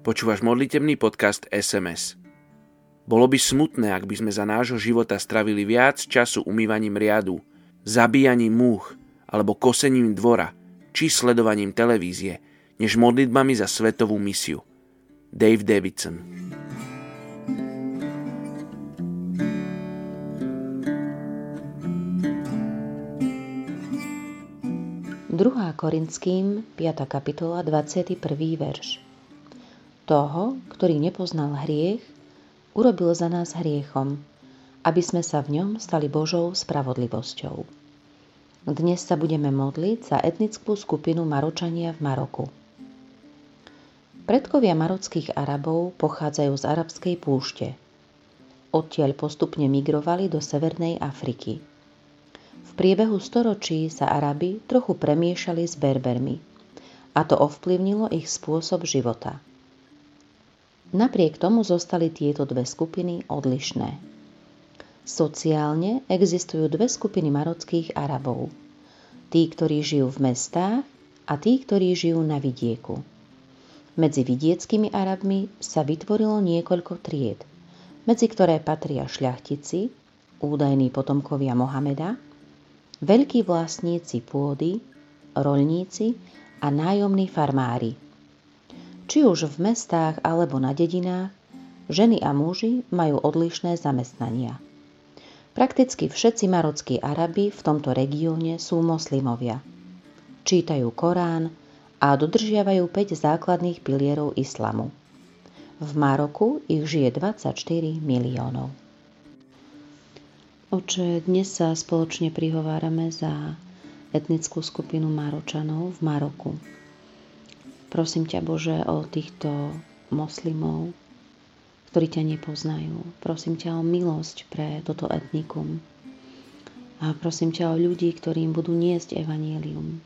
Počúvaš modlitebný podcast SMS. Bolo by smutné, ak by sme za nášho života stravili viac času umývaním riadu, zabíjaním múch alebo kosením dvora či sledovaním televízie, než modlitbami za svetovú misiu. Dave Davidson 2. Korinským, 5. kapitola, 21. verš. Toho, ktorý nepoznal hriech, urobil za nás hriechom, aby sme sa v ňom stali Božou spravodlivosťou. Dnes sa budeme modliť za etnickú skupinu Maročania v Maroku. Predkovia marockých Arabov pochádzajú z arabskej púšte. Odtiaľ postupne migrovali do Severnej Afriky – v priebehu storočí sa Arabi trochu premiešali s Berbermi a to ovplyvnilo ich spôsob života. Napriek tomu zostali tieto dve skupiny odlišné. Sociálne existujú dve skupiny marockých Arabov. Tí, ktorí žijú v mestách a tí, ktorí žijú na vidieku. Medzi vidieckými Arabmi sa vytvorilo niekoľko tried, medzi ktoré patria šľachtici, údajní potomkovia Mohameda, veľkí vlastníci pôdy, roľníci a nájomní farmári. Či už v mestách alebo na dedinách, ženy a muži majú odlišné zamestnania. Prakticky všetci marockí Arabi v tomto regióne sú moslimovia. Čítajú Korán a dodržiavajú 5 základných pilierov islamu. V Maroku ich žije 24 miliónov. Oče, dnes sa spoločne prihovárame za etnickú skupinu Maročanov v Maroku. Prosím ťa, Bože, o týchto moslimov, ktorí ťa nepoznajú. Prosím ťa o milosť pre toto etnikum. A prosím ťa o ľudí, ktorým budú niesť evanielium,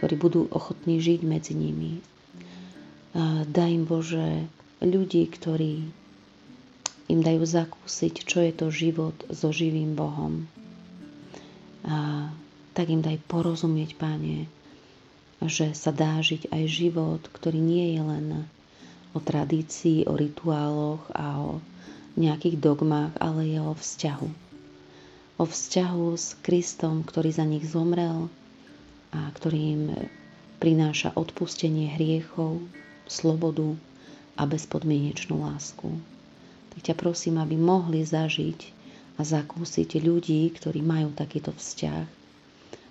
ktorí budú ochotní žiť medzi nimi. A daj im, Bože, ľudí, ktorí im dajú zakúsiť, čo je to život so živým Bohom. A tak im daj porozumieť, Pane, že sa dá žiť aj život, ktorý nie je len o tradícii, o rituáloch a o nejakých dogmách, ale je o vzťahu. O vzťahu s Kristom, ktorý za nich zomrel a ktorý im prináša odpustenie hriechov, slobodu a bezpodmienečnú lásku tak ťa prosím, aby mohli zažiť a zakúsiť ľudí, ktorí majú takýto vzťah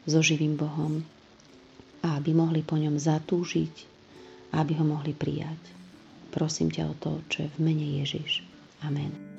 so živým Bohom a aby mohli po ňom zatúžiť a aby ho mohli prijať. Prosím ťa o to, čo je v mene Ježiš. Amen.